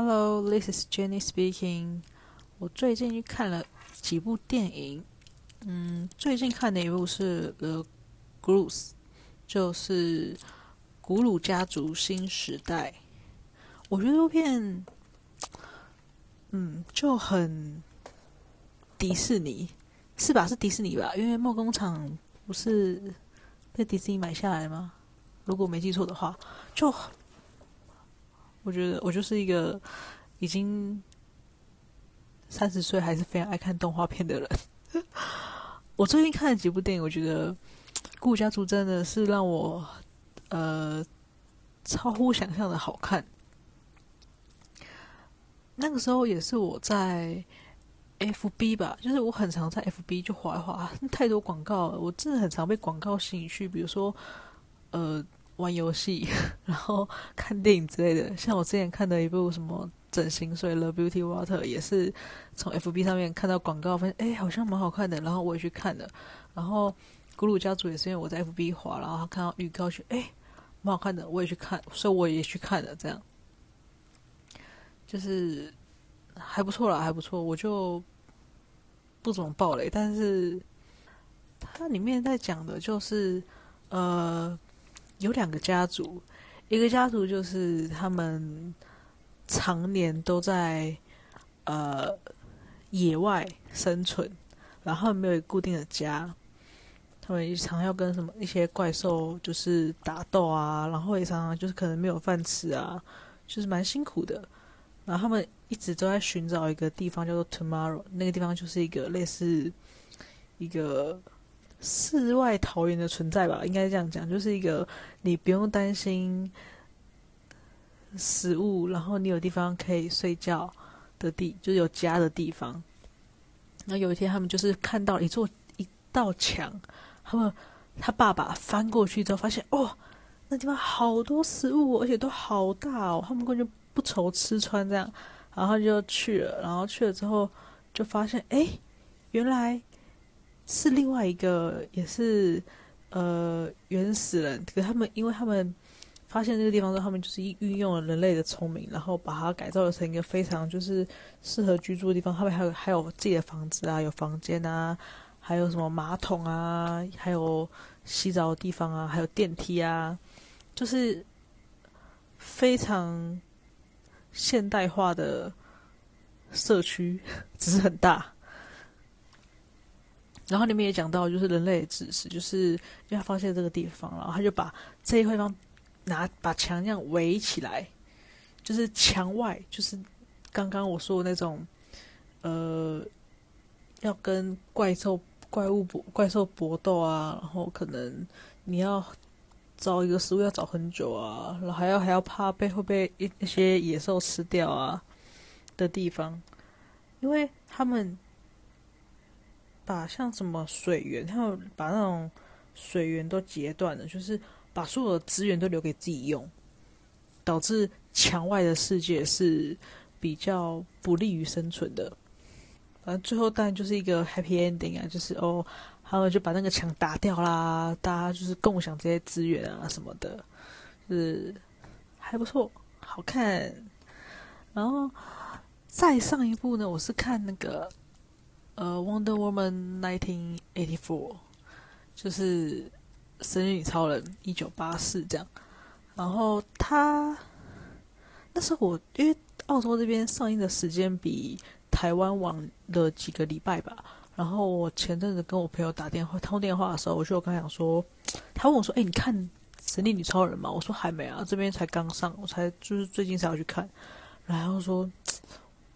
Hello, this is Jenny speaking. 我最近去看了几部电影，嗯，最近看的一部是《The Glue》，就是《古鲁家族新时代》。我觉得这部片，嗯，就很迪士尼，是吧？是迪士尼吧？因为梦工厂不是被迪士尼买下来吗？如果没记错的话，就。我觉得我就是一个已经三十岁还是非常爱看动画片的人。我最近看了几部电影，我觉得《顾家族》真的是让我呃超乎想象的好看。那个时候也是我在 FB 吧，就是我很常在 FB 就滑一滑，太多广告了，我真的很常被广告吸引去，比如说呃。玩游戏，然后看电影之类的。像我之前看的一部什么整形水《The Beauty Water》，也是从 FB 上面看到广告，发现哎，好像蛮好看的，然后我也去看了。然后《古鲁家族》也是因为我在 FB 滑，然后看到预告，觉得哎，蛮好看的，我也去看，所以我也去看了。这样就是还不错啦，还不错。我就不怎么爆雷，但是它里面在讲的就是呃。有两个家族，一个家族就是他们常年都在呃野外生存，然后没有固定的家，他们常要跟什么一些怪兽就是打斗啊，然后也常常就是可能没有饭吃啊，就是蛮辛苦的。然后他们一直都在寻找一个地方叫做 Tomorrow，那个地方就是一个类似一个。世外桃源的存在吧，应该这样讲，就是一个你不用担心食物，然后你有地方可以睡觉的地，就是有家的地方。那有一天，他们就是看到一座一道墙，他们他爸爸翻过去之后，发现哦，那地方好多食物，而且都好大哦，他们根本就不愁吃穿这样，然后就去了，然后去了之后就发现，哎，原来。是另外一个，也是呃原始人。可他们，因为他们发现这个地方之后，他们就是运用了人类的聪明，然后把它改造成一个非常就是适合居住的地方。他们还有还有自己的房子啊，有房间啊，还有什么马桶啊，还有洗澡的地方啊，还有电梯啊，就是非常现代化的社区，只是很大。然后里面也讲到，就是人类的知识，就是因为他发现这个地方，然后他就把这一块方拿把墙这样围起来，就是墙外就是刚刚我说的那种，呃，要跟怪兽、怪物搏、怪兽搏斗啊，然后可能你要找一个食物要找很久啊，然后还要还要怕被会被一一些野兽吃掉啊的地方，因为他们。把像什么水源，他们把那种水源都截断了，就是把所有的资源都留给自己用，导致墙外的世界是比较不利于生存的。反正最后当然就是一个 happy ending 啊，就是哦，他们就把那个墙打掉啦，大家就是共享这些资源啊什么的，是还不错，好看。然后再上一部呢，我是看那个。呃，《Wonder Woman 1984》就是《神力女超人》一九八四这样。然后他那时候我因为澳洲这边上映的时间比台湾晚了几个礼拜吧。然后我前阵子跟我朋友打电话通电话的时候，我就有跟他讲说，他问我说：“哎，你看《神力女超人》吗？”我说：“还没啊，这边才刚上，我才就是最近才要去看。”然后说：“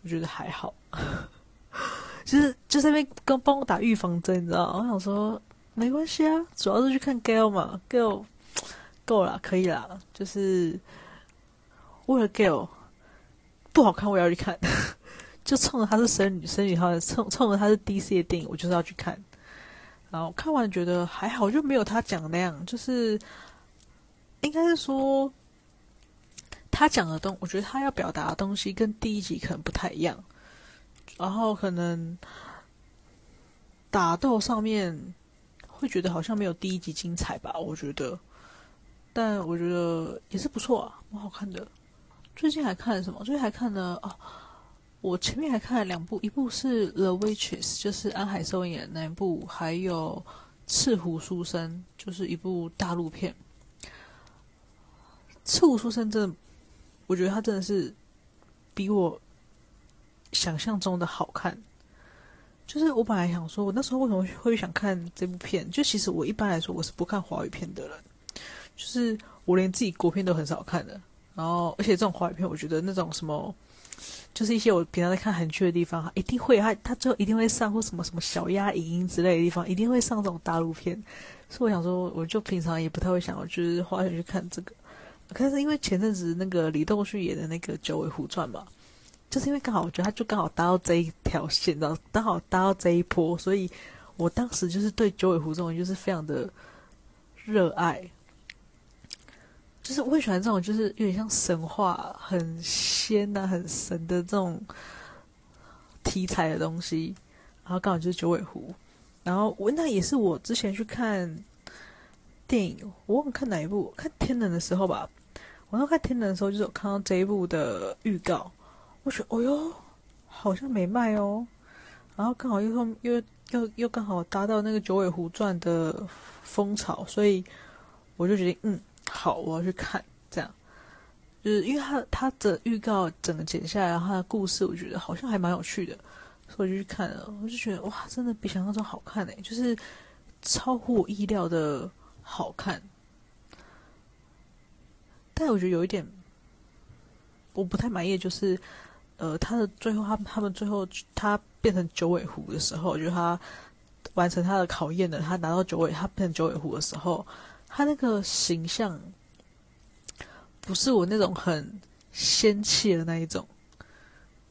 我觉得还好。” 就是就在那边刚帮我打预防针，你知道？我想说没关系啊，主要是去看 Gale 嘛，Gale 够了，可以啦。就是为了 Gale 不好看，我要去看。就冲着他是神女，神女好冲冲着他是 DC 的电影，我就是要去看。然后看完觉得还好，就没有他讲那样。就是应该是说他讲的东，我觉得他要表达的东西跟第一集可能不太一样。然后可能打斗上面会觉得好像没有第一集精彩吧，我觉得，但我觉得也是不错啊，蛮好看的。最近还看了什么？最近还看了哦，我前面还看了两部，一部是《The Waitress》，就是安海瑟薇演的那部，还有《赤狐书生》，就是一部大陆片。《赤狐书生》真的，我觉得他真的是比我想象中的好看。就是我本来想说，我那时候为什么会想看这部片？就其实我一般来说我是不看华语片的人，就是我连自己国片都很少看的。然后，而且这种华语片，我觉得那种什么，就是一些我平常在看韩剧的地方，一定会他他最后一定会上或什么什么小鸭影音之类的地方，一定会上这种大陆片。所以我想说，我就平常也不太会想要就是花钱去看这个。可是因为前阵子那个李栋旭演的那个《九尾狐传》嘛。就是因为刚好，我觉得他就刚好搭到这一条线，然后刚好搭到这一波，所以我当时就是对九尾狐这种就是非常的热爱，就是我会喜欢这种就是有点像神话、很仙呐、很神的这种题材的东西，然后刚好就是九尾狐，然后我那也是我之前去看电影，我忘了看哪一部，看天能的时候吧，我那看天能的时候就是有看到这一部的预告。我觉得：“哦哟，好像没卖哦。”然后刚好又又又又刚好搭到那个《九尾狐传》的风潮，所以我就决定，嗯，好，我要去看。这样，就是因为他他的预告整个剪下来，然后他的故事，我觉得好像还蛮有趣的，所以我就去看了。我就觉得哇，真的比想象中好看诶，就是超乎我意料的好看。但我觉得有一点我不太满意，就是。呃，他的最后，他他们最后他变成九尾狐的时候，就是他完成他的考验了，他拿到九尾，他变成九尾狐的时候，他那个形象不是我那种很仙气的那一种，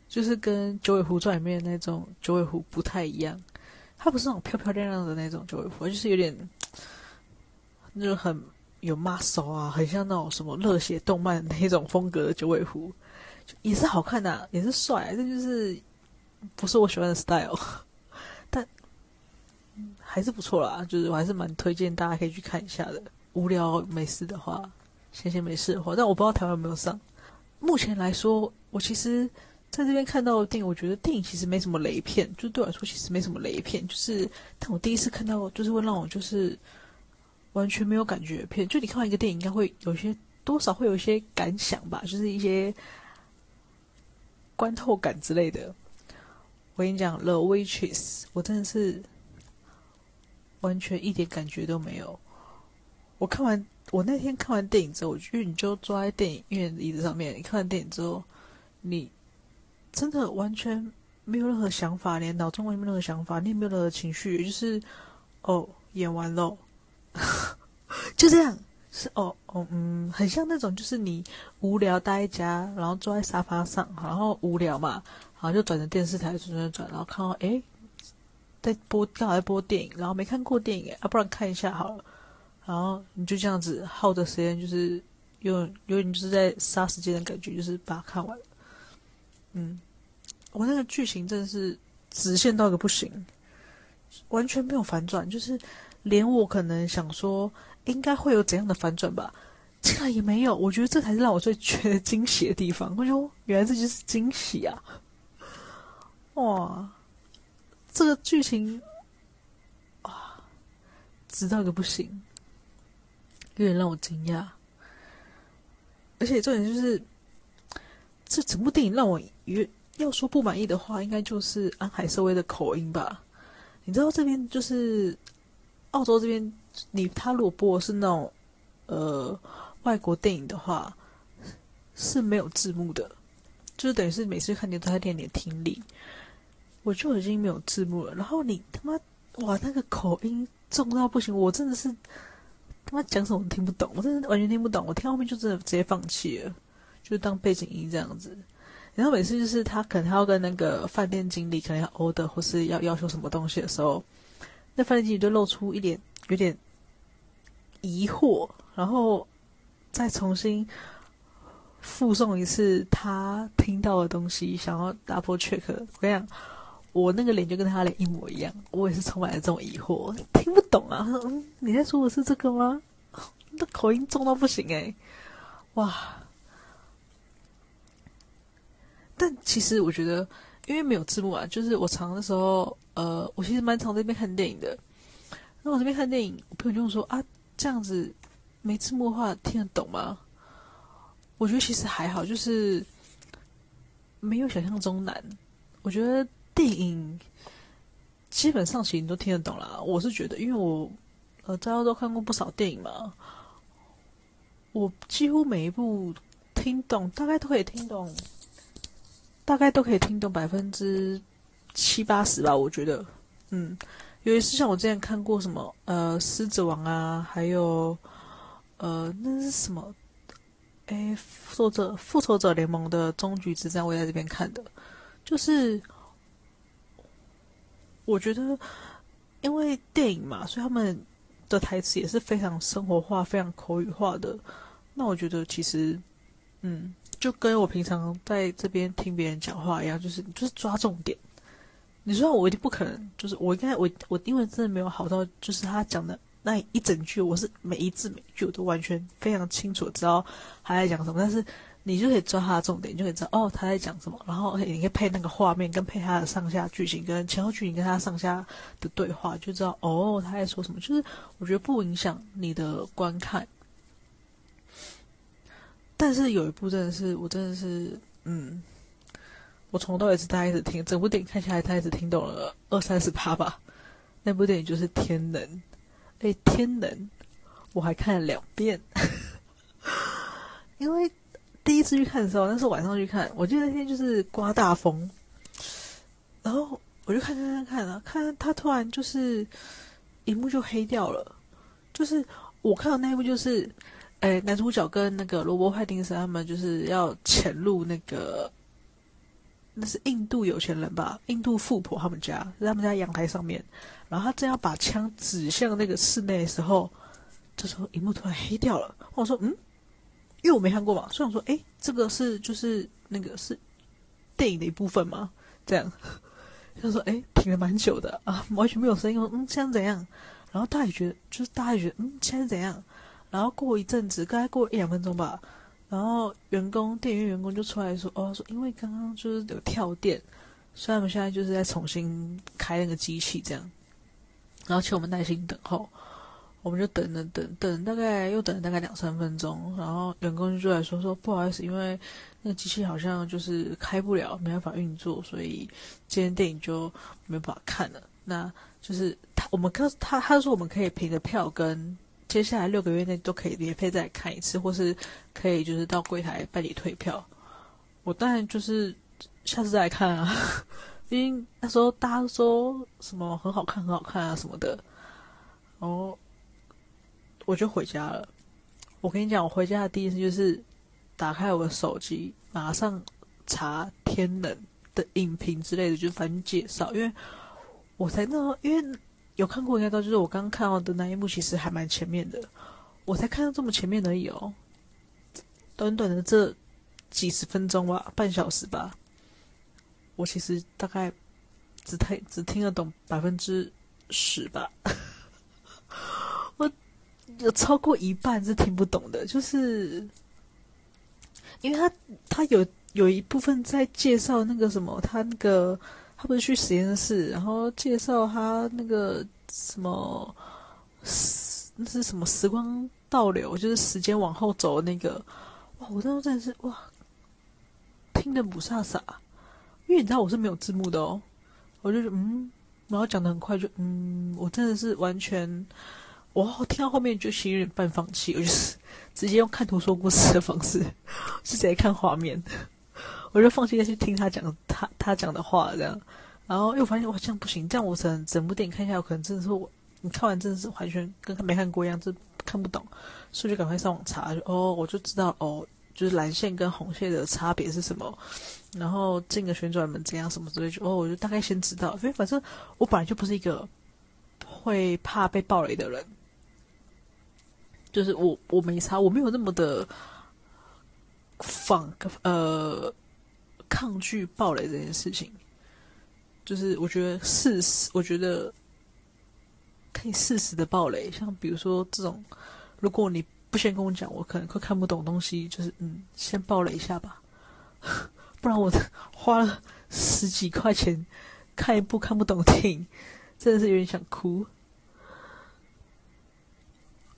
就是跟《九尾狐传》里面那种九尾狐不太一样，他不是那种漂漂亮亮的那种九尾狐，就是有点那种很有 muscle 啊，很像那种什么热血动漫那种风格的九尾狐。也是好看的、也是帅，这就是不是我喜欢的 style，但还是不错啦。就是我还是蛮推荐大家可以去看一下的。无聊没事的话，闲闲没事的话，但我不知道台湾有没有上。目前来说，我其实在这边看到的电影，我觉得电影其实没什么雷片，就对我来说其实没什么雷片。就是，但我第一次看到，就是会让我就是完全没有感觉片。就你看完一个电影，应该会有些多少会有一些感想吧，就是一些。观透感之类的，我跟你讲，《The Witches》我真的是完全一点感觉都没有。我看完，我那天看完电影之后，我觉得你就坐在电影院椅子上面，你看完电影之后，你真的完全没有任何想法，连脑中完全没有任何想法，你也没有任何情绪，就是哦，演完了，就这样。是哦哦嗯，很像那种，就是你无聊待在家，然后坐在沙发上，然后无聊嘛，然后就转着电视台转转转，然后看到诶，在播刚好在播电影，然后没看过电影啊，不然看一下好了，然后你就这样子耗着时间，就是有有点就是在杀时间的感觉，就是把它看完。嗯，我那个剧情真的是直线到一个不行，完全没有反转，就是连我可能想说。应该会有怎样的反转吧？竟然也没有，我觉得这才是让我最觉得惊喜的地方。我说，原来这就是惊喜啊！哇，这个剧情啊，直到个不行，有点让我惊讶。而且重点就是，这整部电影让我要说不满意的话，应该就是安海瑟薇的口音吧？你知道这边就是澳洲这边。你他如果播的是那种呃外国电影的话，是没有字幕的，就是等于是每次看你都在练点听力。我就已经没有字幕了，然后你他妈哇那个口音重到不行，我真的是他妈讲什么听不懂，我真的完全听不懂。我听后面就真的直接放弃了，就当背景音这样子。然后每次就是他可能他要跟那个饭店经理可能要 order 或是要要求什么东西的时候，那饭店经理就露出一脸。有点疑惑，然后再重新复诵一次他听到的东西，想要打破 check。我跟你讲，我那个脸就跟他脸一模一样，我也是充满了这种疑惑，听不懂啊！：“，你在说的是这个吗？” 那口音重到不行诶、欸，哇！但其实我觉得，因为没有字幕啊，就是我常的时候，呃，我其实蛮常在这边看电影的。那我这边看电影，我朋友就说啊，这样子没字幕的话听得懂吗？我觉得其实还好，就是没有想象中难。我觉得电影基本上其实都听得懂啦。我是觉得，因为我呃大家都看过不少电影嘛，我几乎每一部听懂，大概都可以听懂，大概都可以听懂百分之七八十吧。我觉得，嗯。尤其是像我之前看过什么呃《狮子王》啊，还有呃那是什么？哎，复仇者复仇者联盟的终局之战，我也在这边看的。就是我觉得，因为电影嘛，所以他们的台词也是非常生活化、非常口语化的。那我觉得其实，嗯，就跟我平常在这边听别人讲话一样，就是就是抓重点。你说我一定不可能，就是我应该我我因为真的没有好到，就是他讲的那一整句，我是每一字每一句我都完全非常清楚知道他在讲什么。但是你就可以抓他的重点，你就可以知道哦他在讲什么，然后你可以配那个画面，跟配他的上下剧情，跟前后剧情跟他上下的对话，就知道哦他在说什么。就是我觉得不影响你的观看，但是有一部真的是我真的是嗯。我从头到尾是大概一直听，整部电影看下来，他一直听懂了二三十趴吧。那部电影就是《天能》，哎，《天能》我还看了两遍，因为第一次去看的时候，那是晚上去看，我记得那天就是刮大风，然后我就看看看看啊，看他突然就是荧幕就黑掉了，就是我看到那一部就是，哎，男主角跟那个罗伯·派丁森他们就是要潜入那个。那是印度有钱人吧？印度富婆他们家，在他们家阳台上面。然后他正要把枪指向那个室内的时候，这时候荧幕突然黑掉了。我说：“嗯，因为我没看过嘛，所以我说：‘哎，这个是就是那个是电影的一部分吗？’这样，他说：‘哎，停了蛮久的啊，完全没有声音。’嗯，现在怎样？然后大家也觉得，就是大家也觉得，嗯，现在怎样？然后过一阵子，大概过一两分钟吧。”然后员工，电影院员工就出来说：“哦，说因为刚刚就是有跳电，所以我们现在就是在重新开那个机器这样。然后请我们耐心等候，我们就等了等等，大概又等了大概两三分钟。然后员工就出来说：说不好意思，因为那个机器好像就是开不了，没办法运作，所以今天电影就没办法看了。那就是他，我们跟他，他说我们可以凭着票跟。”接下来六个月内都可以免费再看一次，或是可以就是到柜台办理退票。我当然就是下次再来看啊，因为那时候大家都说什么很好看、很好看啊什么的，然后我就回家了。我跟你讲，我回家的第一次就是打开我的手机，马上查《天能》的影评之类的，就反正介绍，因为我才那因为。有看过应该知道，就是我刚刚看到的那一幕，其实还蛮前面的。我才看到这么前面而已哦，短短的这几十分钟吧，半小时吧，我其实大概只太只听得懂百分之十吧。我有超过一半是听不懂的，就是因为他他有有一部分在介绍那个什么，他那个。他不是去实验室，然后介绍他那个什么，那是什么时光倒流，就是时间往后走的那个。哇，我当时真的是哇，听得雾煞煞，因为你知道我是没有字幕的哦，我就嗯，然后讲的很快就嗯，我真的是完全，我听到后面就心有点半放弃，我就是直接用看图说故事的方式，是直接看画面。我就放弃再去听他讲他他讲的话这样，然后又发现哇这样不行，这样我整整部电影看下来，我可能真的是我你看完真的是完全跟没看过一样，就看不懂，所以就赶快上网查，哦我就知道哦，就是蓝线跟红线的差别是什么，然后进个旋转门怎样什么之类，就哦我就大概先知道，因为反正我本来就不是一个会怕被暴雷的人，就是我我没差，我没有那么的放呃。抗拒暴雷这件事情，就是我觉得事实，我觉得可以适时的暴雷。像比如说这种，如果你不先跟我讲，我可能会看不懂东西。就是嗯，先暴雷一下吧，不然我花了十几块钱看一部看不懂的电影，真的是有点想哭。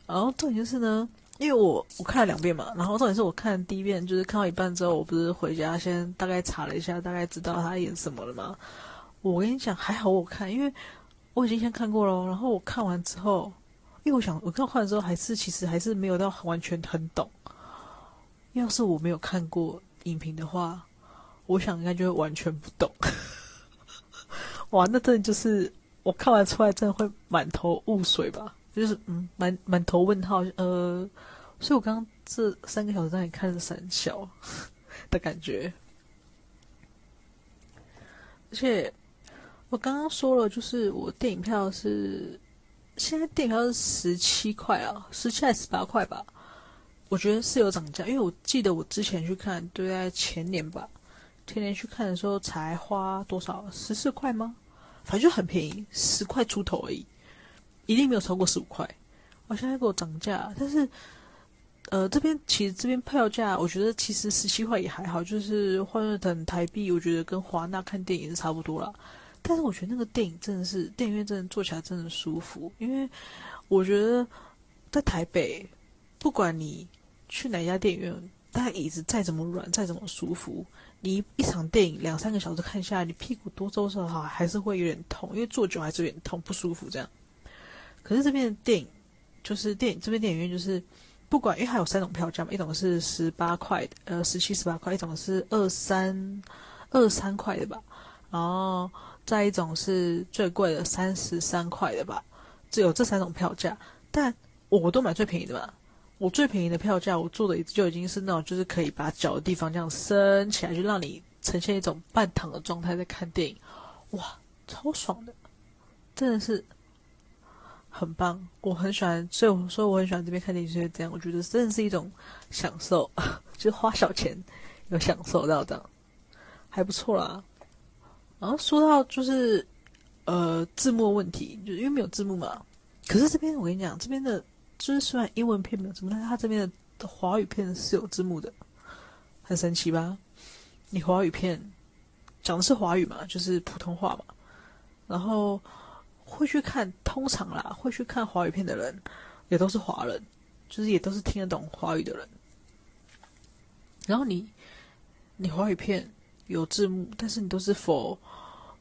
然后重点就是呢，因为我我看了两遍嘛，然后重点是我看第一遍就是看到一半之后，我不是回家先大概查了一下，大概知道他演什么了吗？我跟你讲，还好我看，因为我已经先看过了。然后我看完之后，因为我想我看完之后还是其实还是没有到完全很懂。要是我没有看过影评的话，我想应该就会完全不懂。哇，那真的就是我看完出来真的会满头雾水吧？就是嗯，满满头问号，呃，所以我刚刚这三个小时在看着三小 的感觉，而且我刚刚说了，就是我电影票是现在电影票是十七块啊，十七还是十八块吧？我觉得是有涨价，因为我记得我之前去看，对，在前年吧，前年去看的时候才花多少？十四块吗？反正就很便宜，十块出头而已。一定没有超过十五块，我现在给我涨价，但是，呃，这边其实这边票价，我觉得其实十七块也还好，就是换算成台币，我觉得跟华纳看电影是差不多啦。但是我觉得那个电影真的是电影院真的坐起来真的舒服，因为我觉得在台北，不管你去哪家电影院，大家椅子再怎么软，再怎么舒服，你一场电影两三个小时看下来，你屁股多多少少还是会有点痛，因为坐久还是有点痛，不舒服这样。可是这边的电影，就是电影这边电影院就是，不管因为它有三种票价嘛，一种是十八块的，呃，十七、十八块，一种是二三二三块的吧，然后再一种是最贵的三十三块的吧，只有这三种票价。但我都买最便宜的嘛，我最便宜的票价，我坐的椅子就已经是那种就是可以把脚的地方这样伸起来，就让你呈现一种半躺的状态在看电影，哇，超爽的，真的是。很棒，我很喜欢，所以我说我很喜欢这边看电影，就是这样，我觉得真的是一种享受，就是花小钱有享受到的，还不错啦。然后说到就是呃字幕问题，就因为没有字幕嘛。可是这边我跟你讲，这边的就是虽然英文片没有字幕，但是它这边的华语片是有字幕的，很神奇吧？你华语片讲的是华语嘛，就是普通话嘛，然后。会去看，通常啦，会去看华语片的人，也都是华人，就是也都是听得懂华语的人。然后你，你华语片有字幕，但是你都是否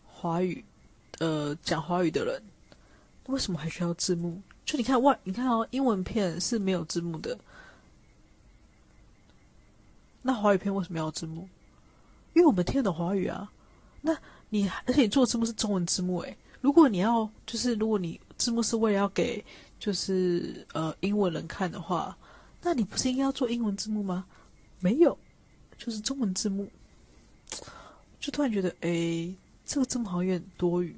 华语，呃，讲华语的人，为什么还需要字幕？就你看外，你看哦，英文片是没有字幕的，那华语片为什么要字幕？因为我们听得懂华语啊。那你，而且你做的字幕是中文字幕，诶。如果你要，就是如果你字幕是为了要给，就是呃英文人看的话，那你不是应该要做英文字幕吗？没有，就是中文字幕。就突然觉得，哎，这个字幕好像有点多余。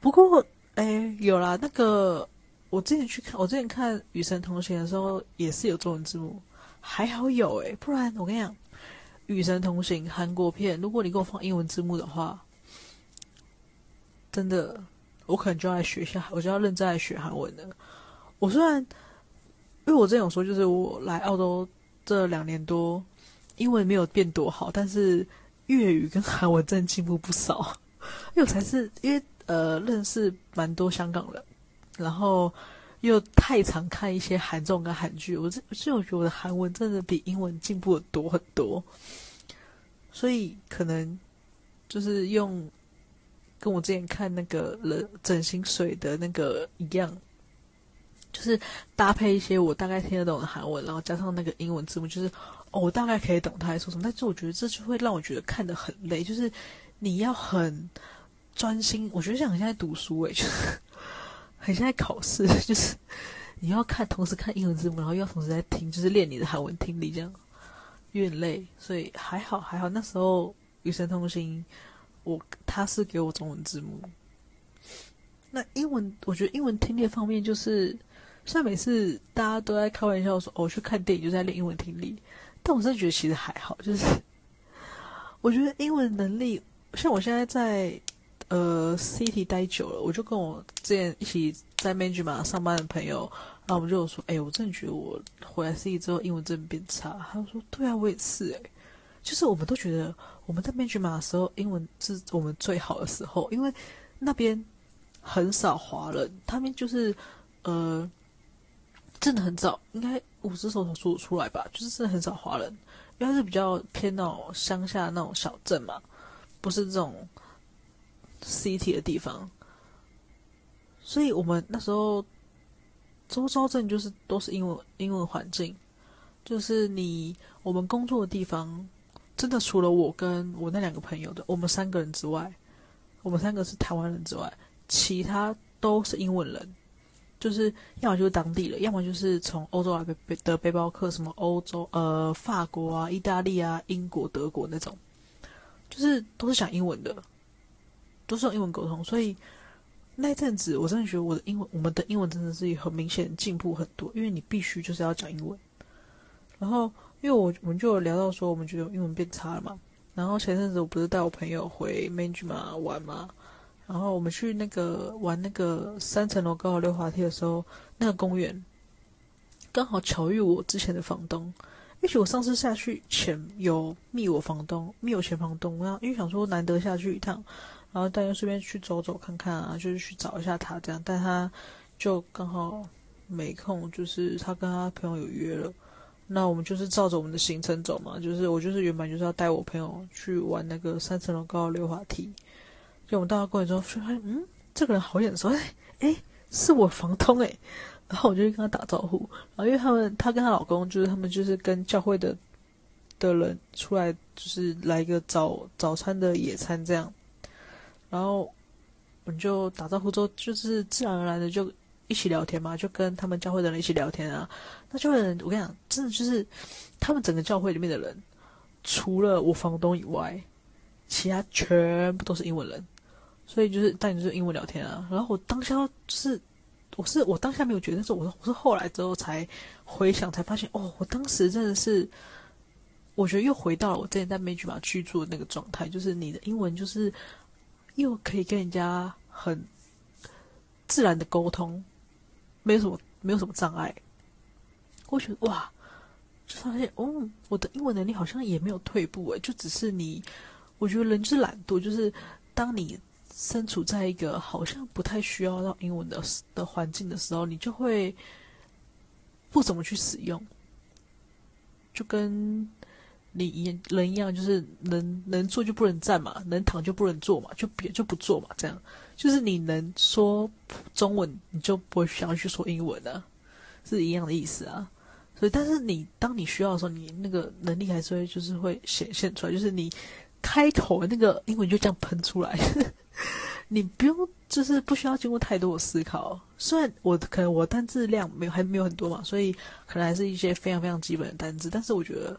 不过，哎，有啦，那个我之前去看，我之前看《与神同行》的时候，也是有中文字幕，还好有哎，不然我跟你讲，《与神同行》韩国片，如果你给我放英文字幕的话。真的，我可能就要来学一下，我就要认真来学韩文了。我虽然，因为我之前有说，就是我来澳洲这两年多，英文没有变多好，但是粤语跟韩文真的进步不少。因为我才是因为呃认识蛮多香港人，然后又太常看一些韩综跟韩剧，我这所以我觉得我的韩文真的比英文进步的多很多。所以可能就是用。跟我之前看那个了整形水的那个一样，就是搭配一些我大概听得懂的韩文，然后加上那个英文字幕，就是哦，我大概可以懂他在说什么。但是我觉得这就会让我觉得看得很累，就是你要很专心。我觉得像很像在读书诶，就是很像在考试，就是你要看，同时看英文字幕，然后又要同时在听，就是练你的韩文听力，这样有点累。所以还好还好，那时候与神同行。我他是给我中文字幕，那英文我觉得英文听力方面就是，虽然每次大家都在开玩笑说，哦，去看电影就在练英文听力，但我真的觉得其实还好，就是 我觉得英文能力，像我现在在呃 City 待久了，我就跟我之前一起在 Management 上班的朋友，然后我们就说，哎，我真的觉得我回来 City 之后英文真的变差，他说，对啊，我也是，哎，就是我们都觉得我们在 Manjimup 的时候，英文是我们最好的时候，因为那边很少华人，他们就是呃，真的很早，应该五十手数出来吧，就是真的很少华人，因为是比较偏那种乡下那种小镇嘛，不是这种 city 的地方，所以我们那时候。周遭镇就是都是英文英文环境，就是你我们工作的地方，真的除了我跟我那两个朋友的，我们三个人之外，我们三个是台湾人之外，其他都是英文人，就是要么就是当地的，要么就是从欧洲来的背包客，什么欧洲呃法国啊、意大利啊、英国、德国那种，就是都是讲英文的，都是用英文沟通，所以。那阵子，我真的觉得我的英文，我们的英文真的是很明显进步很多，因为你必须就是要讲英文。然后，因为我我们就有聊到说，我们觉得英文变差了嘛。然后前阵子我不是带我朋友回 Mange 嘛玩嘛，然后我们去那个玩那个三层楼高的溜滑梯的时候，那个公园刚好巧遇我之前的房东，也许我上次下去前有密我房东，密我前房东，然后因为想说难得下去一趟。然后大家顺便去走走看看啊，就是去找一下他这样，但他就刚好没空，就是他跟他朋友有约了。那我们就是照着我们的行程走嘛，就是我就是原本就是要带我朋友去玩那个三层楼高的溜滑梯。就我们到了过程中，发现嗯，这个人好眼熟，哎哎，是我房东哎。然后我就跟他打招呼，然后因为他们他跟他老公就是他们就是跟教会的的人出来，就是来一个早早餐的野餐这样。然后我们就打招呼之后，就是自然而然的就一起聊天嘛，就跟他们教会的人一起聊天啊。那教会人，我跟你讲，真的就是他们整个教会里面的人，除了我房东以外，其他全部都是英文人，所以就是带你就是英文聊天啊。然后我当下就是，我是我当下没有觉得，但是我我是后来之后才回想，才发现哦，我当时真的是，我觉得又回到了我之前在美剧嘛居住的那个状态，就是你的英文就是。又可以跟人家很自然的沟通，没有什么没有什么障碍。我觉得哇，就发现哦，我的英文能力好像也没有退步诶，就只是你，我觉得人就是懒惰，就是当你身处在一个好像不太需要到英文的的环境的时候，你就会不怎么去使用，就跟。你一人一样，就是能能坐就不能站嘛，能躺就不能坐嘛，就别就不坐嘛，这样就是你能说中文，你就不会想要去说英文啊，是一样的意思啊。所以，但是你当你需要的时候，你那个能力还是会就是会显现出来，就是你开口的那个英文就这样喷出来，你不用就是不需要经过太多的思考。虽然我可能我单字量没有还没有很多嘛，所以可能还是一些非常非常基本的单字，但是我觉得。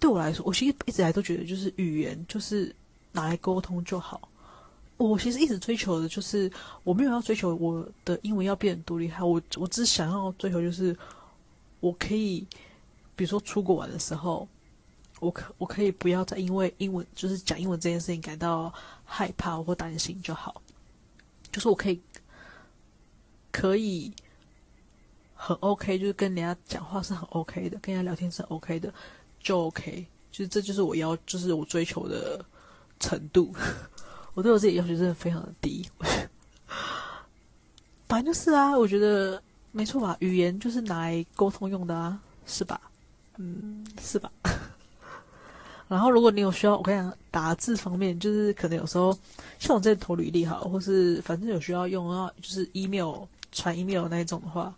对我来说，我其实一直来都觉得，就是语言就是拿来沟通就好。我其实一直追求的就是，我没有要追求我的英文要变多厉害，我我只想要追求就是，我可以，比如说出国玩的时候，我可我可以不要再因为英文就是讲英文这件事情感到害怕或担心就好，就是我可以可以很 OK，就是跟人家讲话是很 OK 的，跟人家聊天是很 OK 的。就 OK，就是这就是我要，就是我追求的程度。我对我自己要求真的非常的低。反正就是啊，我觉得没错吧？语言就是拿来沟通用的啊，是吧？嗯，是吧？然后如果你有需要，我跟你讲，打字方面，就是可能有时候像我这投履历好，或是反正有需要用啊，就是 email 传 email 那一种的话，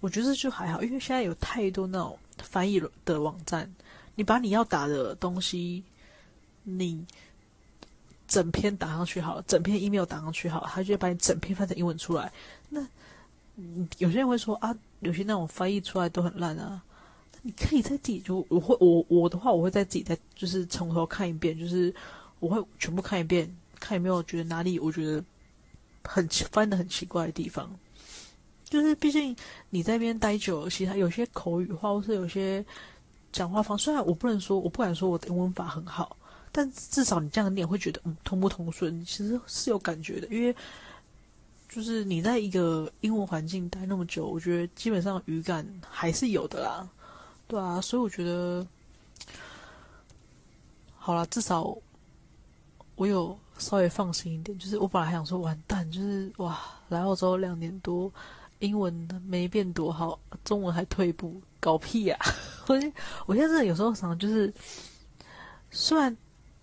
我觉得就还好，因为现在有太多那种。翻译的网站，你把你要打的东西，你整篇打上去好，整篇 email 打上去好了，他就会把你整篇翻成英文出来。那有些人会说啊，有些那种翻译出来都很烂啊。你可以在自己就我会我我的话，我会在自己再就是从头看一遍，就是我会全部看一遍，看有没有觉得哪里我觉得很翻的很奇怪的地方。就是，毕竟你在那边待久了，其他有些口语化，或是有些讲话方式，虽然我不能说，我不敢说我的英文法很好，但至少你这样念会觉得，嗯，通不通顺，其实是有感觉的。因为就是你在一个英文环境待那么久，我觉得基本上语感还是有的啦，对啊，所以我觉得好了，至少我有稍微放心一点。就是我本来还想说，完蛋，就是哇，来澳洲两年多，英文没变多好，中文还退步，搞屁呀、啊！我 我现在真的有时候常常就是，虽然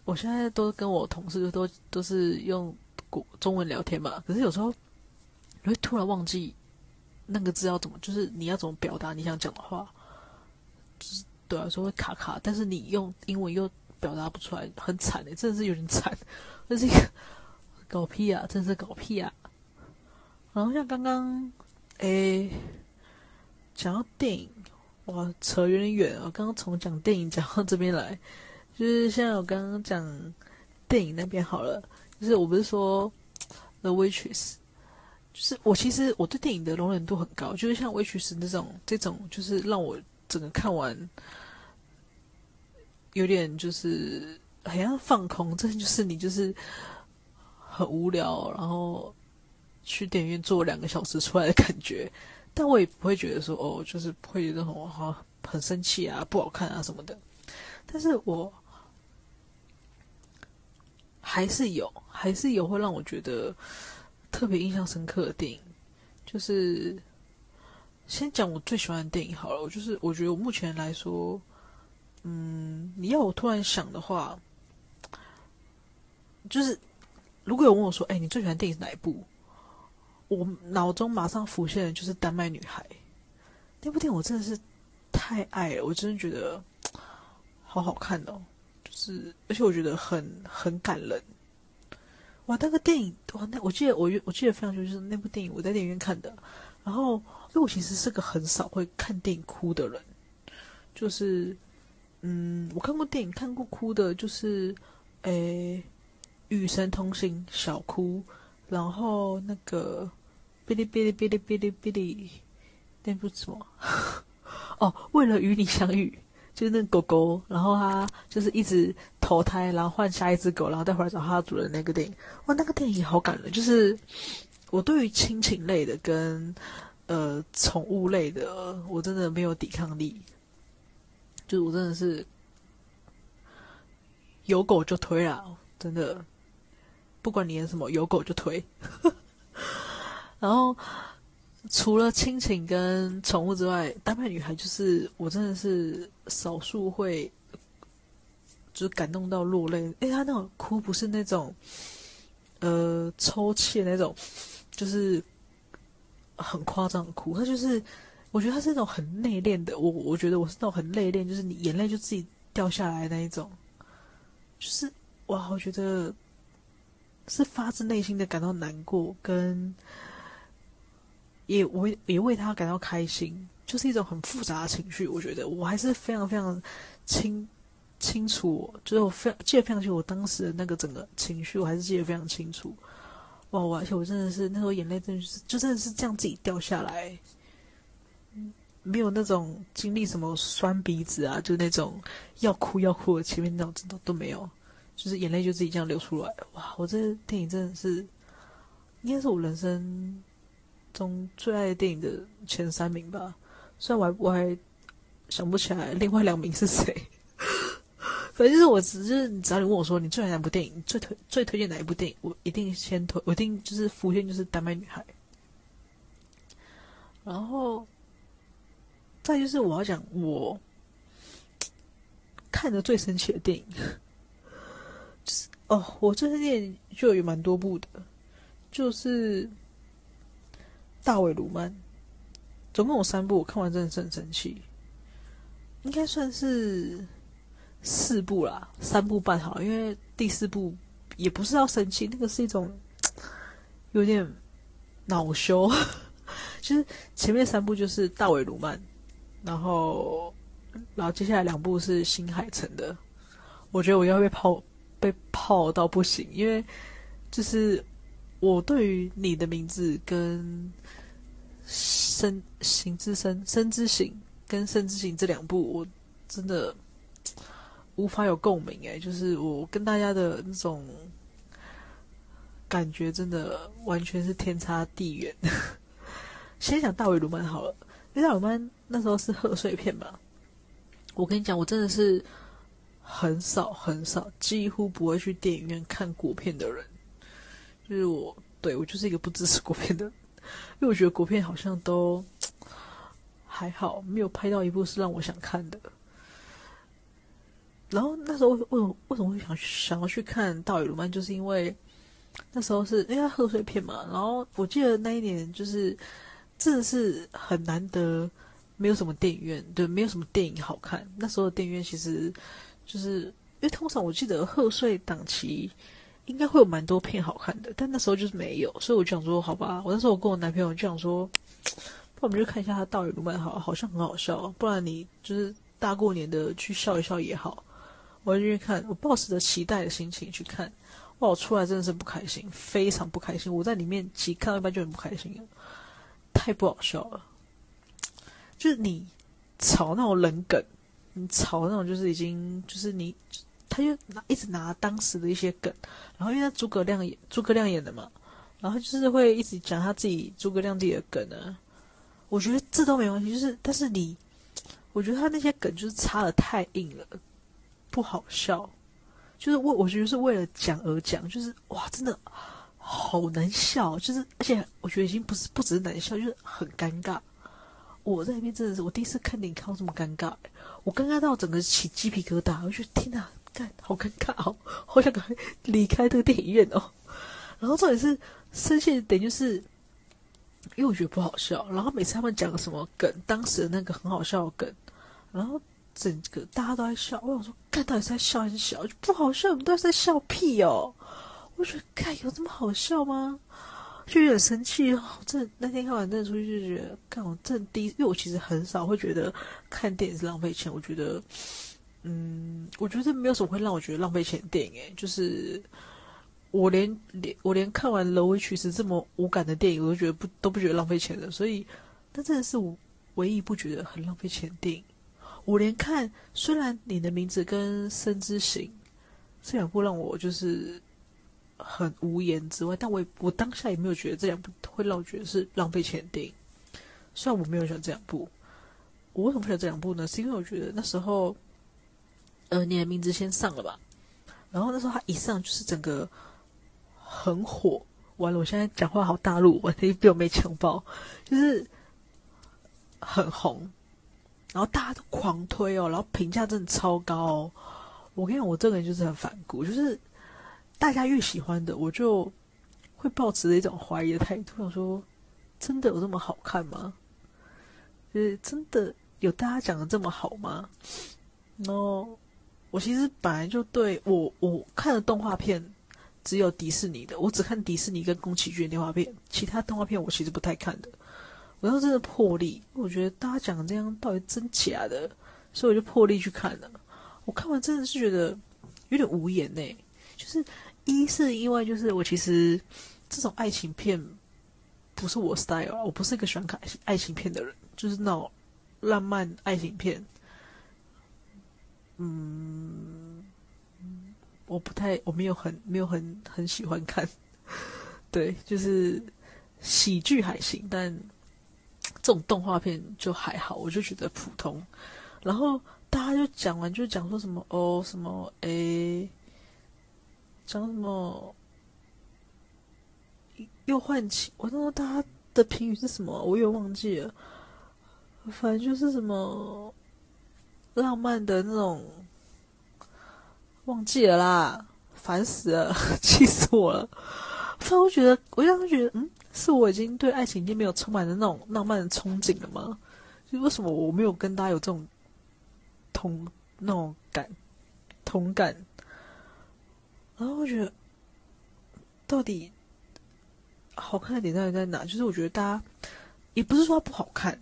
我现在都跟我同事都都是用国中文聊天嘛，可是有时候你会突然忘记那个字要怎么，就是你要怎么表达你想讲的话。就是对我来说会卡卡，但是你用英文又表达不出来，很惨诶，真的是有点惨。这是一个搞屁啊，真是搞屁啊！然后像刚刚诶讲到电影，哇，扯有点远啊！刚刚从讲电影讲到这边来，就是像我刚刚讲电影那边好了，就是我不是说 The Waitress，就是我其实我对电影的容忍度很高，就是像 Waitress 这种这种，就是让我。整个看完，有点就是好像放空，这就是你就是很无聊，然后去电影院坐两个小时出来的感觉。但我也不会觉得说哦，就是不会有那种哈很生气啊、不好看啊什么的。但是我还是有，还是有会让我觉得特别印象深刻的电影，就是。先讲我最喜欢的电影好了，我就是我觉得我目前来说，嗯，你要我突然想的话，就是如果有问我说，哎，你最喜欢电影是哪一部？我脑中马上浮现的就是《丹麦女孩》那部电影，我真的是太爱了，我真的觉得 好好看哦，就是而且我觉得很很感人。哇，那个电影哇，那我记得我我记得非常清楚，就是那部电影我在电影院看的，然后。因为我其实是个很少会看电影哭的人，就是，嗯，我看过电影看过哭的，就是，诶，《与神同行》小哭，然后那个哔哩哔哩哔哩哔哩哔哩，那部什么？哦，为了与你相遇，就是那个狗狗，然后它就是一直投胎，然后换下一只狗，然后再回来找它的主人那个电影。哇，那个电影好感人，就是我对于亲情类的跟。呃，宠物类的我真的没有抵抗力，就我真的是有狗就推啦，真的，不管你演什么，有狗就推。然后除了亲情跟宠物之外，丹麦女孩就是我真的是少数会就是感动到落泪。诶，她那种哭不是那种呃抽泣那种，就是。很夸张的哭，她就是，我觉得她是那种很内敛的。我我觉得我是那种很内敛，就是你眼泪就自己掉下来那一种，就是哇，我觉得是发自内心的感到难过，跟也为也为他感到开心，就是一种很复杂的情绪。我觉得我还是非常非常清清楚，就是我非常记得非常清楚我当时的那个整个情绪，我还是记得非常清楚。哇！而且我真的是那时候眼泪真的是就真的是这样自己掉下来，没有那种经历什么酸鼻子啊，就那种要哭要哭的前面那种真的都没有，就是眼泪就自己这样流出来。哇！我这电影真的是应该是我人生中最爱电影的前三名吧，虽然我还我还想不起来另外两名是谁。反正就是，我只是只要你问我说，你最爱哪部电影，最推最推荐哪一部电影，我一定先推，我一定就是浮现就是《丹麦女孩》。然后再就是我要讲我看的最神奇的电影，就是哦，我这些电影就有蛮多部的，就是《大卫·鲁曼》，总共有三部，我看完真的是很生气，应该算是。四部啦，三部半好，因为第四部也不是要生气，那个是一种有点恼羞。就是前面三部就是大卫鲁曼，然后然后接下来两部是新海诚的。我觉得我要被泡被泡到不行，因为就是我对于你的名字跟声形之声声之形跟声之形这两部，我真的。无法有共鸣诶，就是我跟大家的那种感觉，真的完全是天差地远。先讲大卫·鲁曼好了，因为大卫·鲁曼那时候是贺岁片嘛。我跟你讲，我真的是很少很少，几乎不会去电影院看国片的人。就是我，对，我就是一个不支持国片的，因为我觉得国片好像都 还好，没有拍到一部是让我想看的。然后那时候为什么为什么会想想要去看《大雨卢曼》，就是因为那时候是因为贺岁片嘛。然后我记得那一年就是真的是很难得，没有什么电影院，对，没有什么电影好看。那时候的电影院其实就是因为通常我记得贺岁档期应该会有蛮多片好看的，但那时候就是没有，所以我就想说，好吧，我那时候我跟我男朋友就想说，不然我们就看一下他《盗雨卢曼》好，好像很好笑，不然你就是大过年的去笑一笑也好。我就去看，我抱持着期待的心情去看，哇！我出来真的是不开心，非常不开心。我在里面其实看到一半就很不开心了，太不好笑了。就是你炒那种冷梗，你炒那种就是已经就是你，他就拿一直拿当时的一些梗，然后因为他诸葛亮演诸葛亮演的嘛，然后就是会一直讲他自己诸葛亮自己的梗呢。我觉得这都没关系，就是但是你，我觉得他那些梗就是插的太硬了。不好笑，就是为我觉得是为了讲而讲，就是哇，真的好难笑，就是而且我觉得已经不是不只是难笑，就是很尴尬。我在那边真的是我第一次看电影看到这么尴尬，我尴尬到整个起鸡皮疙瘩，我觉得天哪，好尴尬哦，好想赶快离开这个电影院哦。然后重点是生气的点就是，因为我觉得不好笑，然后每次他们讲什么梗，当时的那个很好笑的梗，然后。整个大家都在笑，我想说，看到底是在笑还是笑？就不好笑，我们都是在笑屁哦！我觉得，看有这么好笑吗？就有点生气哦。这那天看完，真的出去就觉得，看我真的第一，因为我其实很少会觉得看电影是浪费钱。我觉得，嗯，我觉得没有什么会让我觉得浪费钱的电影。诶，就是我连连我连看完《芦苇曲时》这么无感的电影，我都觉得不都不觉得浪费钱的。所以，那真的是我唯一不觉得很浪费钱的电影。我连看，虽然你的名字跟《声之行》这两部让我就是很无言之外，但我也我当下也没有觉得这两部会让我觉得是浪费钱的电影。虽然我没有选这两部，我为什么不喜欢这两部呢？是因为我觉得那时候，呃，你的名字先上了吧，然后那时候他一上就是整个很火。完了，我现在讲话好大陆，完全被我没强暴，就是很红。然后大家都狂推哦，然后评价真的超高哦。我跟你讲，我这个人就是很反骨，就是大家越喜欢的，我就会抱持着一种怀疑的态度，想说真的有这么好看吗？就是真的有大家讲的这么好吗？然后我其实本来就对我我看的动画片只有迪士尼的，我只看迪士尼跟宫崎骏的动画片，其他动画片我其实不太看的。我要真的破例，我觉得大家讲的这样到底真假的，所以我就破例去看了。我看完真的是觉得有点无言呢。就是一是因为就是我其实这种爱情片不是我 style，我不是一个喜欢看爱情片的人，就是那种浪漫爱情片，嗯，我不太我没有很没有很很喜欢看。对，就是喜剧还行，但。这种动画片就还好，我就觉得普通。然后大家就讲完，就讲说什么哦，什么诶，讲什么又唤起。我那时候大家的评语是什么？我也忘记了。反正就是什么浪漫的那种，忘记了啦，烦死了，气死我了。反正我觉得，我让他觉得，嗯。是我已经对爱情已经没有充满的那种浪漫的憧憬了吗？就为什么我没有跟大家有这种同那种感同感？然后我觉得到底好看的点到底在哪？就是我觉得大家也不是说不好看，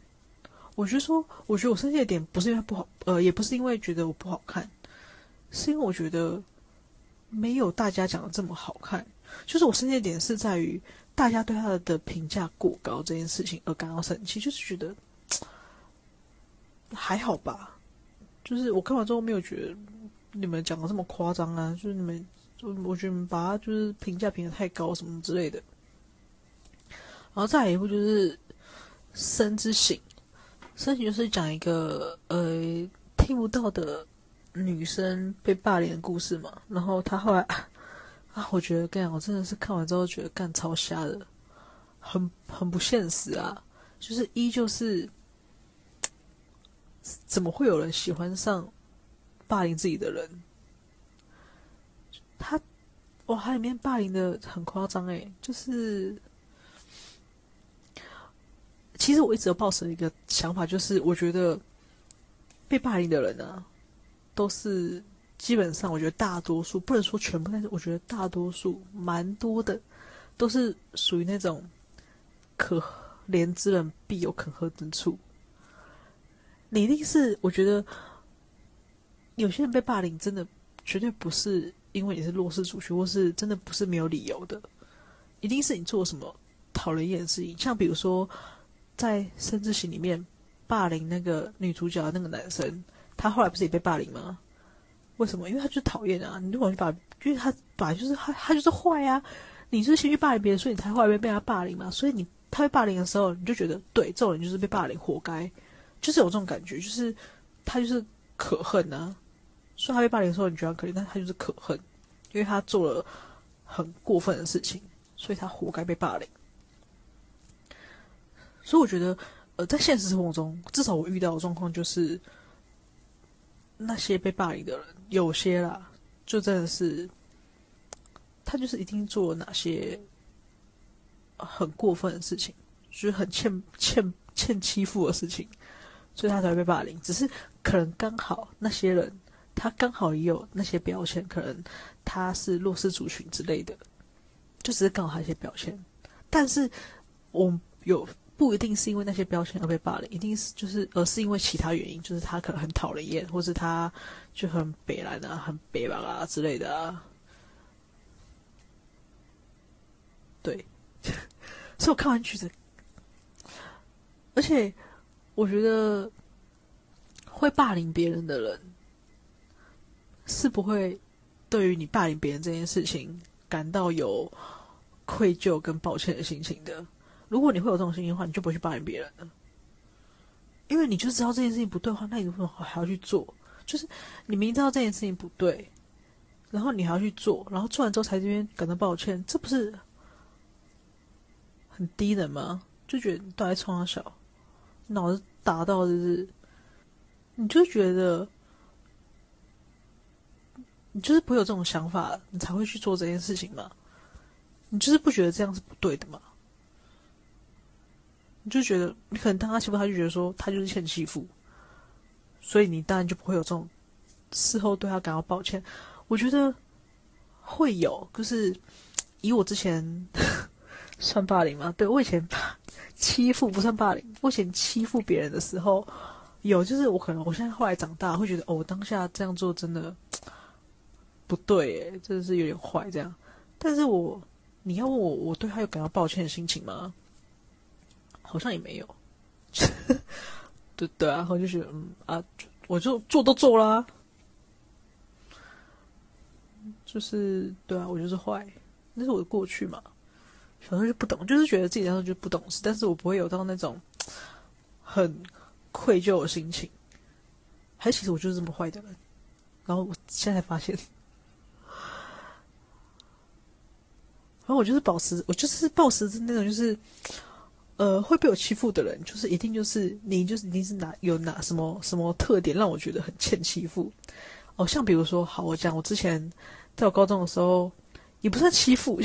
我觉得说，我觉得我生气的点不是因为它不好，呃，也不是因为觉得我不好看，是因为我觉得没有大家讲的这么好看。就是我生气的点是在于。大家对他的评价过高这件事情而感到生气，就是觉得还好吧。就是我看完之后没有觉得你们讲的这么夸张啊，就是你们，就我觉得你们把他就是评价评的太高什么之类的。然后再一部就是《生之形》，《声形》就是讲一个呃听不到的女生被霸凌的故事嘛，然后她后来 啊，我觉得干，我真的是看完之后觉得干超瞎的，很很不现实啊！就是一就是 怎么会有人喜欢上霸凌自己的人？他哇，他里面霸凌的很夸张诶，就是其实我一直有抱持一个想法，就是我觉得被霸凌的人呢、都是基本上，我觉得大多数不能说全部，但是我觉得大多数蛮多的，都是属于那种可怜之人必有可恨之处。你一定是我觉得有些人被霸凌，真的绝对不是。因为你是弱势族群，或是真的不是没有理由的，一定是你做什么讨人厌的事情。像比如说，在《生之形》里面霸凌那个女主角的那个男生，他后来不是也被霸凌吗？为什么？因为他就讨厌啊！你如果去把，因为他本来就是他，他就是坏啊！你就是先去霸凌别人，所以你才后来被被他霸凌嘛。所以你他被霸凌的时候，你就觉得对，这种人就是被霸凌，活该，就是有这种感觉，就是他就是可恨啊。说他被霸凌的时候，你觉得可怜，但他就是可恨，因为他做了很过分的事情，所以他活该被霸凌。所以我觉得，呃，在现实生活中，至少我遇到的状况就是，那些被霸凌的人，有些啦，就真的是，他就是一定做了哪些很过分的事情，就是很欠欠欠欺负的事情，所以他才会被霸凌。只是可能刚好那些人。他刚好也有那些标签，可能他是弱势族群之类的，就只是刚好他一些标签。但是我有不一定是因为那些标签而被霸凌，一定是就是而是因为其他原因，就是他可能很讨人厌，或是他就很北烂啊、很北吧啊之类的啊。对，所以我看完句子，而且我觉得会霸凌别人的人。是不会对于你霸凌别人这件事情感到有愧疚跟抱歉的心情的。如果你会有这种心情的话，你就不会去抱怨别人了。因为你就知道这件事情不对的话，那你为什么还要去做？就是你明知道这件事情不对，然后你还要去做，然后做完之后才这边感到抱歉，这不是很低能吗？就觉得你都在冲他笑，脑子达到就是，你就觉得。你就是不会有这种想法，你才会去做这件事情嘛？你就是不觉得这样是不对的吗？你就觉得你可能当他欺负他，就觉得说他就是欠欺负，所以你当然就不会有这种事后对他感到抱歉。我觉得会有，就是以我之前 算霸凌吗？对，我以前欺负不算霸凌，我以前欺负别人的时候有，就是我可能我现在后来长大会觉得哦，我当下这样做真的。不对，诶，真的是有点坏这样。但是我，你要问我，我对他有感到抱歉的心情吗？好像也没有。对对啊，我就是，嗯啊，我就做都做啦。就是对啊，我就是坏，那是我的过去嘛。小时候就不懂，就是觉得自己那时候就不懂事，但是我不会有到那种 很愧疚的心情。还其实我就是这么坏的人，然后我现在才发现。然后我就是保持，我就是抱持着那种，就是，呃，会被我欺负的人，就是一定就是你，就是一定是哪有哪什么什么特点让我觉得很欠欺负。哦，像比如说，好，我讲我之前在我高中的时候，也不算欺负，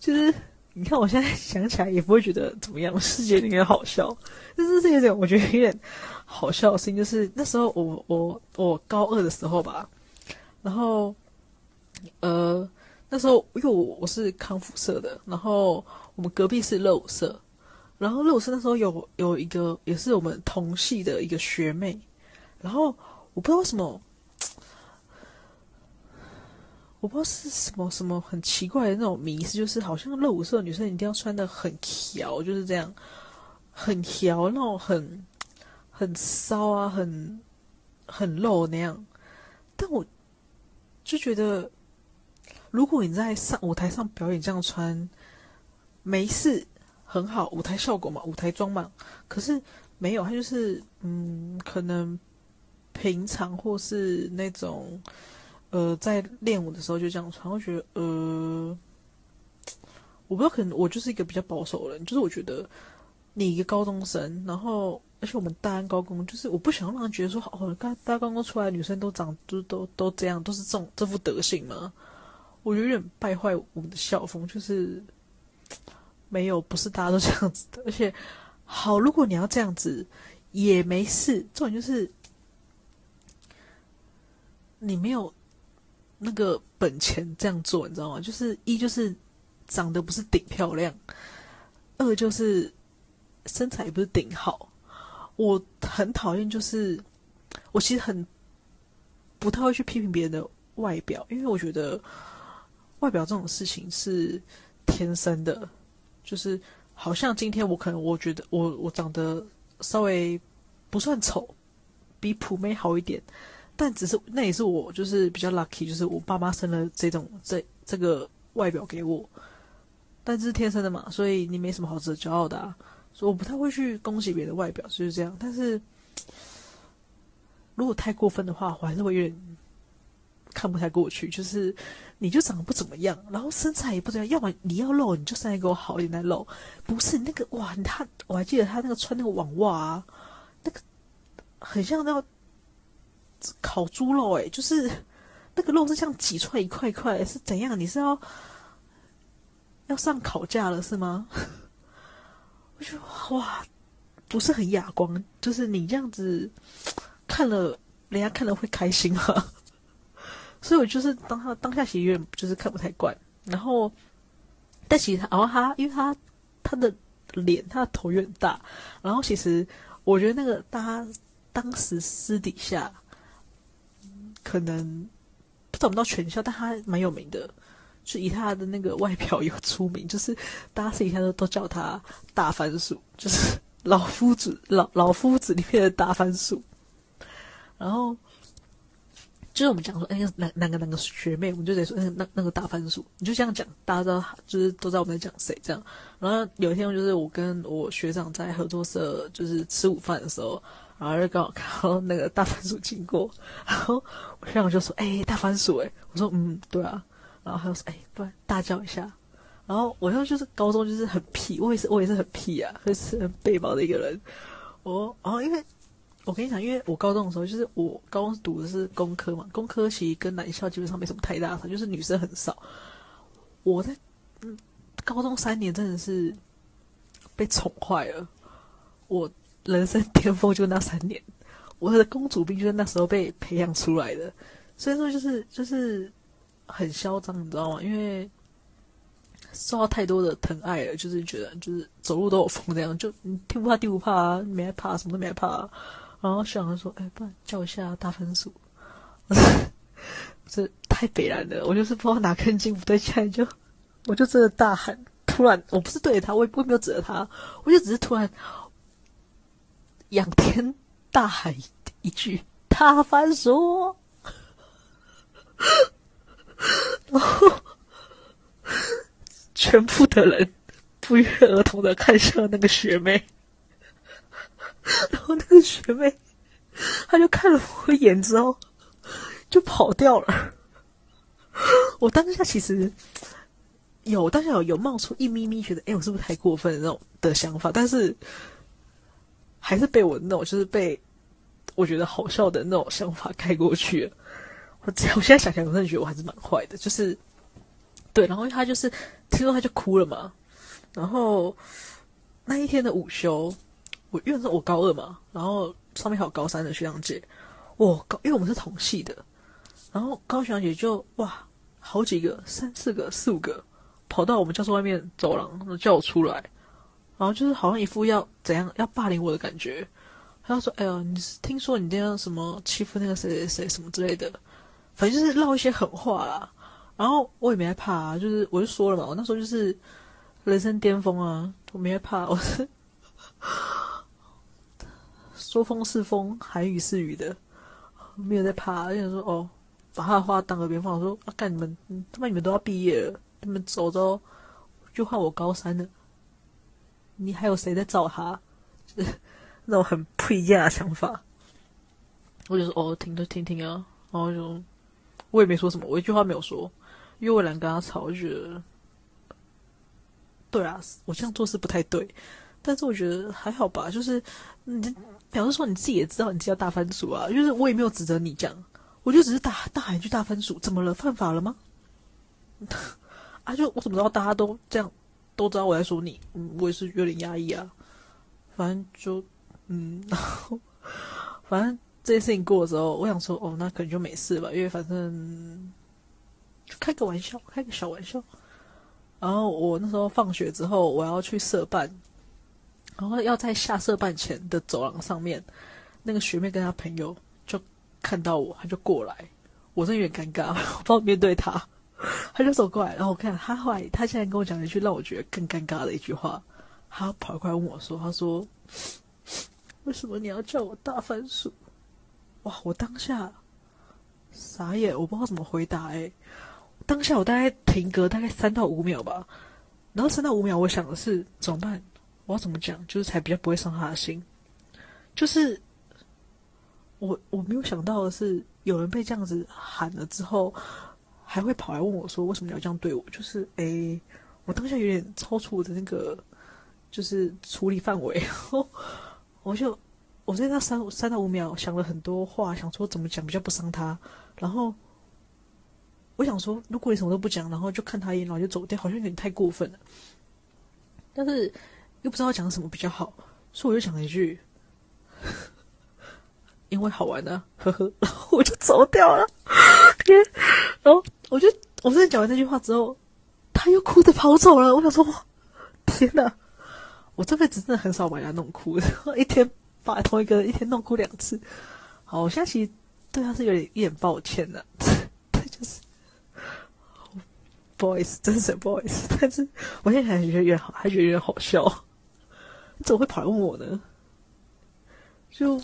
就是你看我现在想起来也不会觉得怎么样，世界有点好笑。但是这有点我觉得有点好笑的事情，就是那时候我我我高二的时候吧，然后呃。那时候，因为我我是康复社的，然后我们隔壁是热舞社，然后热舞社那时候有有一个也是我们同系的一个学妹，然后我不知道为什么，我不知道是什么什么很奇怪的那种迷思，就是好像热舞社的女生一定要穿的很调，就是这样，很调那种很很骚啊，很很露那样，但我就觉得。如果你在上舞台上表演这样穿，没事，很好，舞台效果嘛，舞台装嘛。可是没有，他就是嗯，可能平常或是那种呃在练舞的时候就这样穿，我觉得呃，我不知道，可能我就是一个比较保守的人，就是我觉得你一个高中生，然后而且我们大安高工，就是我不想让人觉得说哦，大大高工出来女生都长都都都这样，都是这种这副德行嘛，我有点败坏我们的校风，就是没有，不是大家都这样子的，而且好，如果你要这样子。也没事，重点就是你没有那个本钱这样做，你知道吗？就是一就是长得不是顶漂亮，二就是身材也不是顶好。我很讨厌，就是我其实很不太会去批评别人的外表，因为我觉得外表这种事情是天生的，就是好像今天我可能我觉得我我长得。稍微不算丑，比普妹好一点，但只是那也是我就是比较 lucky，就是我爸妈生了这种这这个外表给我，但这是天生的嘛，所以你没什么好值得骄傲的啊。所以我不太会去恭喜别人的外表，就是这样。但是如果太过分的话，我还是会有点看不太过去。就是你就长得不怎么样，然后身材也不怎么样，要么你要露，你就身材给我好一点来露，不是那个哇，他。我还记得他那个穿那个网袜啊，那个很像那个烤猪肉诶，就是那个肉是像挤出来一块一块，是怎样？你是要要上烤架了是吗？我觉得哇，不是很哑光，就是你这样子看了，人家看了会开心吗？所以我就是当他当下其实有点就是看不太惯，然后但其实他，然后他因为他他的。脸，他的头有点大，然后其实我觉得那个大家当时私底下可能不找不到全校，但他蛮有名的，就以他的那个外表有出名，就是大家私底下都都叫他大番薯，就是老夫子老老夫子里面的大番薯，然后。就是我们讲说，哎，哪哪个哪个学妹，我们就得说，那那那个大番薯，你就这样讲，大家知道，就是都知道我们在讲谁这样。然后有一天，就是我跟我学长在合作社，就是吃午饭的时候，然后就刚好看到那个大番薯经过，然后我学长就说，哎，大番薯，哎，我说，嗯，对啊。然后他就说，哎，不然大叫一下。然后我要就是高中就是很屁，我也是我也是很屁啊，就是很背包的一个人。我，然后因为。我跟你讲，因为我高中的时候，就是我高中读的是工科嘛，工科其实跟男校基本上没什么太大差，就是女生很少。我在嗯高中三年真的是被宠坏了，我人生巅峰就那三年，我的公主病就是那时候被培养出来的，所以说就是就是很嚣张，你知道吗？因为受到太多的疼爱了，就是觉得就是走路都有风这样，就天不怕地不怕啊，没害怕，什么都没害怕。然后想着说：“哎，不然叫一下大番薯。”这太北然了，我就是不知道哪根筋不对劲，就 我就真的大喊。突然，我不是对着他，我也我也没有指着他，我就只是突然仰天大喊一句：“大番薯！”然后全部的人不约而同的看向那个学妹。然后那个学妹，她就看了我一眼之后，就跑掉了。我当下其实有，当下有有冒出一咪咪觉得，哎，我是不是太过分的那种的想法？但是还是被我那种就是被我觉得好笑的那种想法盖过去了。我我现在想想，我真的觉得我还是蛮坏的。就是对，然后他就是听说他就哭了嘛。然后那一天的午休。我因为是我高二嘛，然后上面还有高三的学长姐，我高因为我们是同系的，然后高学长姐就哇好几个三四个四五个跑到我们教室外面走廊叫我出来，然后就是好像一副要怎样要霸凌我的感觉，他就说：“哎呦，你是听说你这样什么欺负那个谁谁谁什么之类的，反正就是撂一些狠话啦。”然后我也没害怕啊，就是我就说了嘛，我那时候就是人生巅峰啊，我没害怕，我是。说风是风，喊雨是雨的，没有在怕。就想说哦，把他的话当耳边风。我说啊，干你们，他妈你们都要毕业了，你们走走，就换我高三了。你还有谁在找他？就是 那种很不一样的想法。我就说哦，听都听听啊，然后就我也没说什么，我一句话没有说，因为我懒跟他吵，我觉得对啊，我这样做是不太对，但是我觉得还好吧，就是你表示说你自己也知道你自己要大番薯啊，就是我也没有指责你这样，我就只是大大喊一句大番薯，怎么了？犯法了吗？啊，就我怎么知道大家都这样都知道我在说你？我也是有点压抑啊，反正就嗯，然 后反正。这件事情过的时候，我想说，哦，那可能就没事吧，因为反正就开个玩笑，开个小玩笑。然后我那时候放学之后，我要去社办，然后要在下社办前的走廊上面，那个学妹跟她朋友就看到我，她就过来，我真的有点尴尬，我不知道面对她，她就走过来，然后我看她后来，她现在跟我讲了一句让我觉得更尴尬的一句话，她跑过来问我说：“她说，为什么你要叫我大番薯？”哇！我当下傻眼，我不知道怎么回答。诶，当下我大概停格大概三到五秒吧，然后三到五秒，我想的是怎么办？我要怎么讲，就是才比较不会伤他的心。就是我我没有想到的是，有人被这样子喊了之后，还会跑来问我说：“为什么你要这样对我？”就是诶，我当下有点超出我的那个就是处理范围，我就。我在那三三到五秒想了很多话，想说怎么讲比较不伤他。然后我想说，如果你什么都不讲，然后就看他一眼，然后就走掉，好像有点太过分了。但是又不知道讲什么比较好，所以我就讲了一句：“ 因为好玩呢，呵呵。”然后我就走掉了。天然后我就我真的讲完这句话之后，他又哭着跑走了。我想说，天哪！我这辈子真的很少把人家弄哭的，一天。把同一个人一天弄哭两次，好，我现在其实对他是有点一点抱歉的，对，就是不好意思，真是不好意思。但是我现在还觉得有点好，还觉得有点好笑。怎么会跑来问我呢？就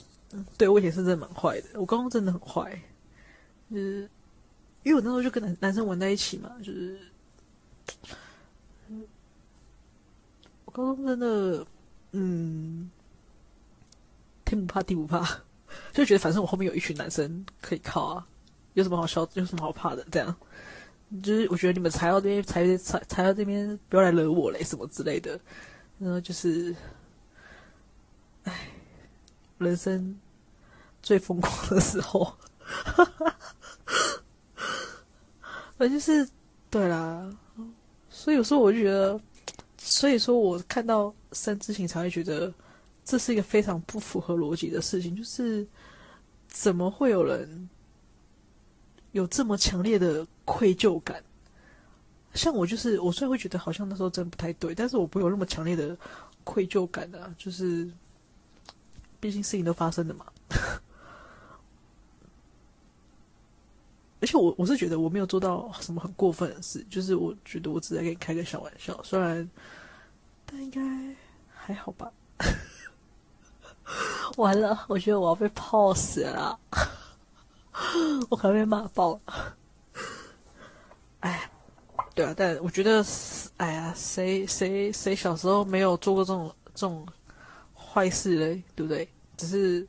对我以前是真的蛮坏的，我高中真的很坏，就是因为我那时候就跟男男生玩在一起嘛，就是我高中真的嗯。天不怕地不怕，就觉得反正我后面有一群男生可以靠啊，有什么好笑，有什么好怕的？这样，就是我觉得你们踩到这边，踩踩踩到这边，不要来惹我嘞，什么之类的。然后就是，唉，人生最疯狂的时候，反 正就是对啦。所以有时候我就觉得，所以说我看到三字形才会觉得。这是一个非常不符合逻辑的事情，就是怎么会有人有这么强烈的愧疚感？像我，就是我虽然会觉得好像那时候真的不太对，但是我不会有那么强烈的愧疚感啊，就是毕竟事情都发生了嘛。而且我我是觉得我没有做到什么很过分的事，就是我觉得我只在给你开个小玩笑，虽然但应该还好吧。完了，我觉得我要被泡死了，我可能被骂爆了。哎，对啊，但我觉得，哎呀，谁谁谁小时候没有做过这种这种坏事嘞？对不对？只是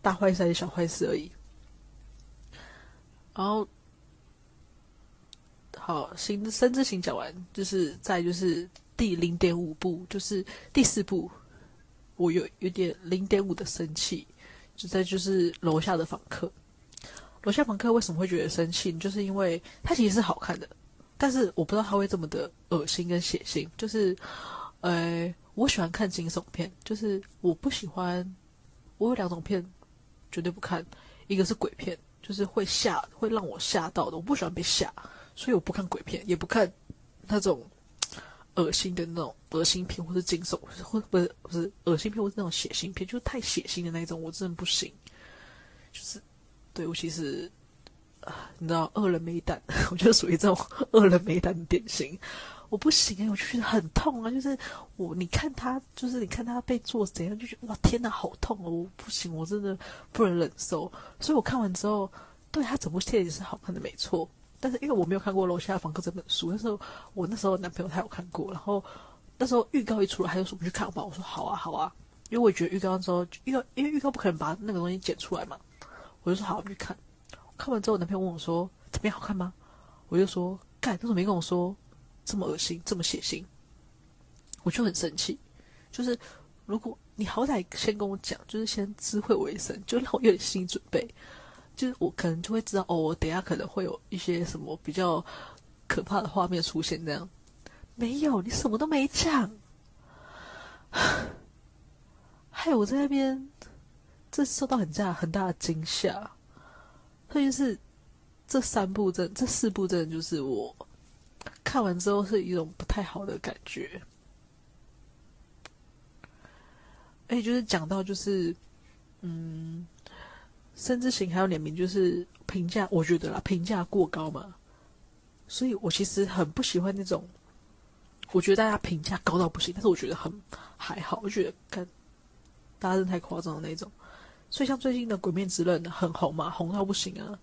大坏事还是小坏事而已。然后，好，新三字行讲完，就是再就是第零点五步，就是第四步。我有有点零点五的生气，就在就是楼下的访客，楼下访客为什么会觉得生气？就是因为他其实是好看的，但是我不知道他会这么的恶心跟血腥。就是，呃，我喜欢看惊悚片，就是我不喜欢，我有两种片绝对不看，一个是鬼片，就是会吓会让我吓到的，我不喜欢被吓，所以我不看鬼片，也不看那种。恶心的那种恶心片，或是惊悚，或不是不是恶心片，或是那种血腥片，就是太血腥的那种，我真的不行。就是对我其实，你知道，恶人没胆，我觉得属于这种恶人没胆的典型。我不行哎，我就觉得很痛啊。就是我，你看他，就是你看他被做怎样，就觉得哇，天哪，好痛哦！我不行，我真的不能忍受。所以我看完之后，对他整部电影是好看的，没错。但是因为我没有看过《楼下房客》这本书，那时候我那时候男朋友他有看过，然后那时候预告一出来，他就说我们去看吧。我说好啊好啊，因为我觉得预告的时候，预告因为预告不可能把那个东西剪出来嘛，我就说好，我去看。看完之后，男朋友问我说：“怎么样，好看吗？”我就说：“干，为什么没跟我说这么恶心，这么血腥？”我就很生气。就是如果你好歹先跟我讲，就是先知会我一声，就让我有点心理准备。就是我可能就会知道，哦，我等下可能会有一些什么比较可怕的画面出现。这样没有，你什么都没讲，害我在那边，这受到很大很大的惊吓。特别是这三部真，这四部真的就是我看完之后是一种不太好的感觉。而且就是讲到就是，嗯，甚至行还有脸名就是评价，我觉得啦评价过高嘛，所以我其实很不喜欢那种，我觉得大家评价高到不行，但是我觉得很还好，我觉得看大家真的太夸张的那种。所以像最近的《鬼面之刃》很红嘛，红到不行啊！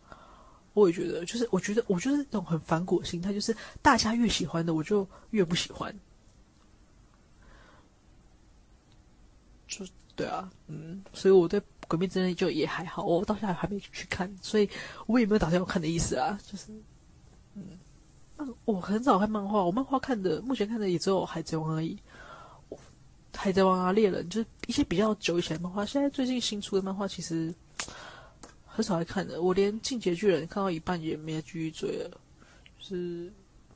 我也觉得，就是我觉得我就是那种很反骨的心态，就是大家越喜欢的，我就越不喜欢。就对啊，嗯，所以我对《鬼灭之刃》就也还好，我到现在还没去看，所以我也没有打算要看的意思啊。就是，嗯，我很少看漫画，我漫画看的目前看的也只有《海贼王》而已。海贼王啊，猎人就是一些比较久以前的漫画。现在最近新出的漫画其实很少来看的。我连进击巨人看到一半也没继续追了。就是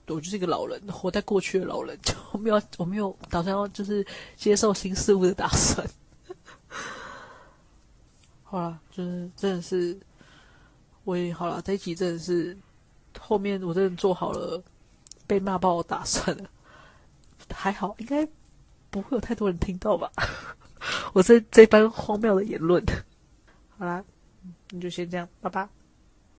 我就是一个老人，活在过去的老人，就 我没有我没有打算要就是接受新事物的打算。好了，就是真的是我也好了，这一集真的是后面我真的做好了被骂爆的打算了。还好，应该。不会有太多人听到吧？我这这般荒谬的言论。好啦，那就先这样，拜拜。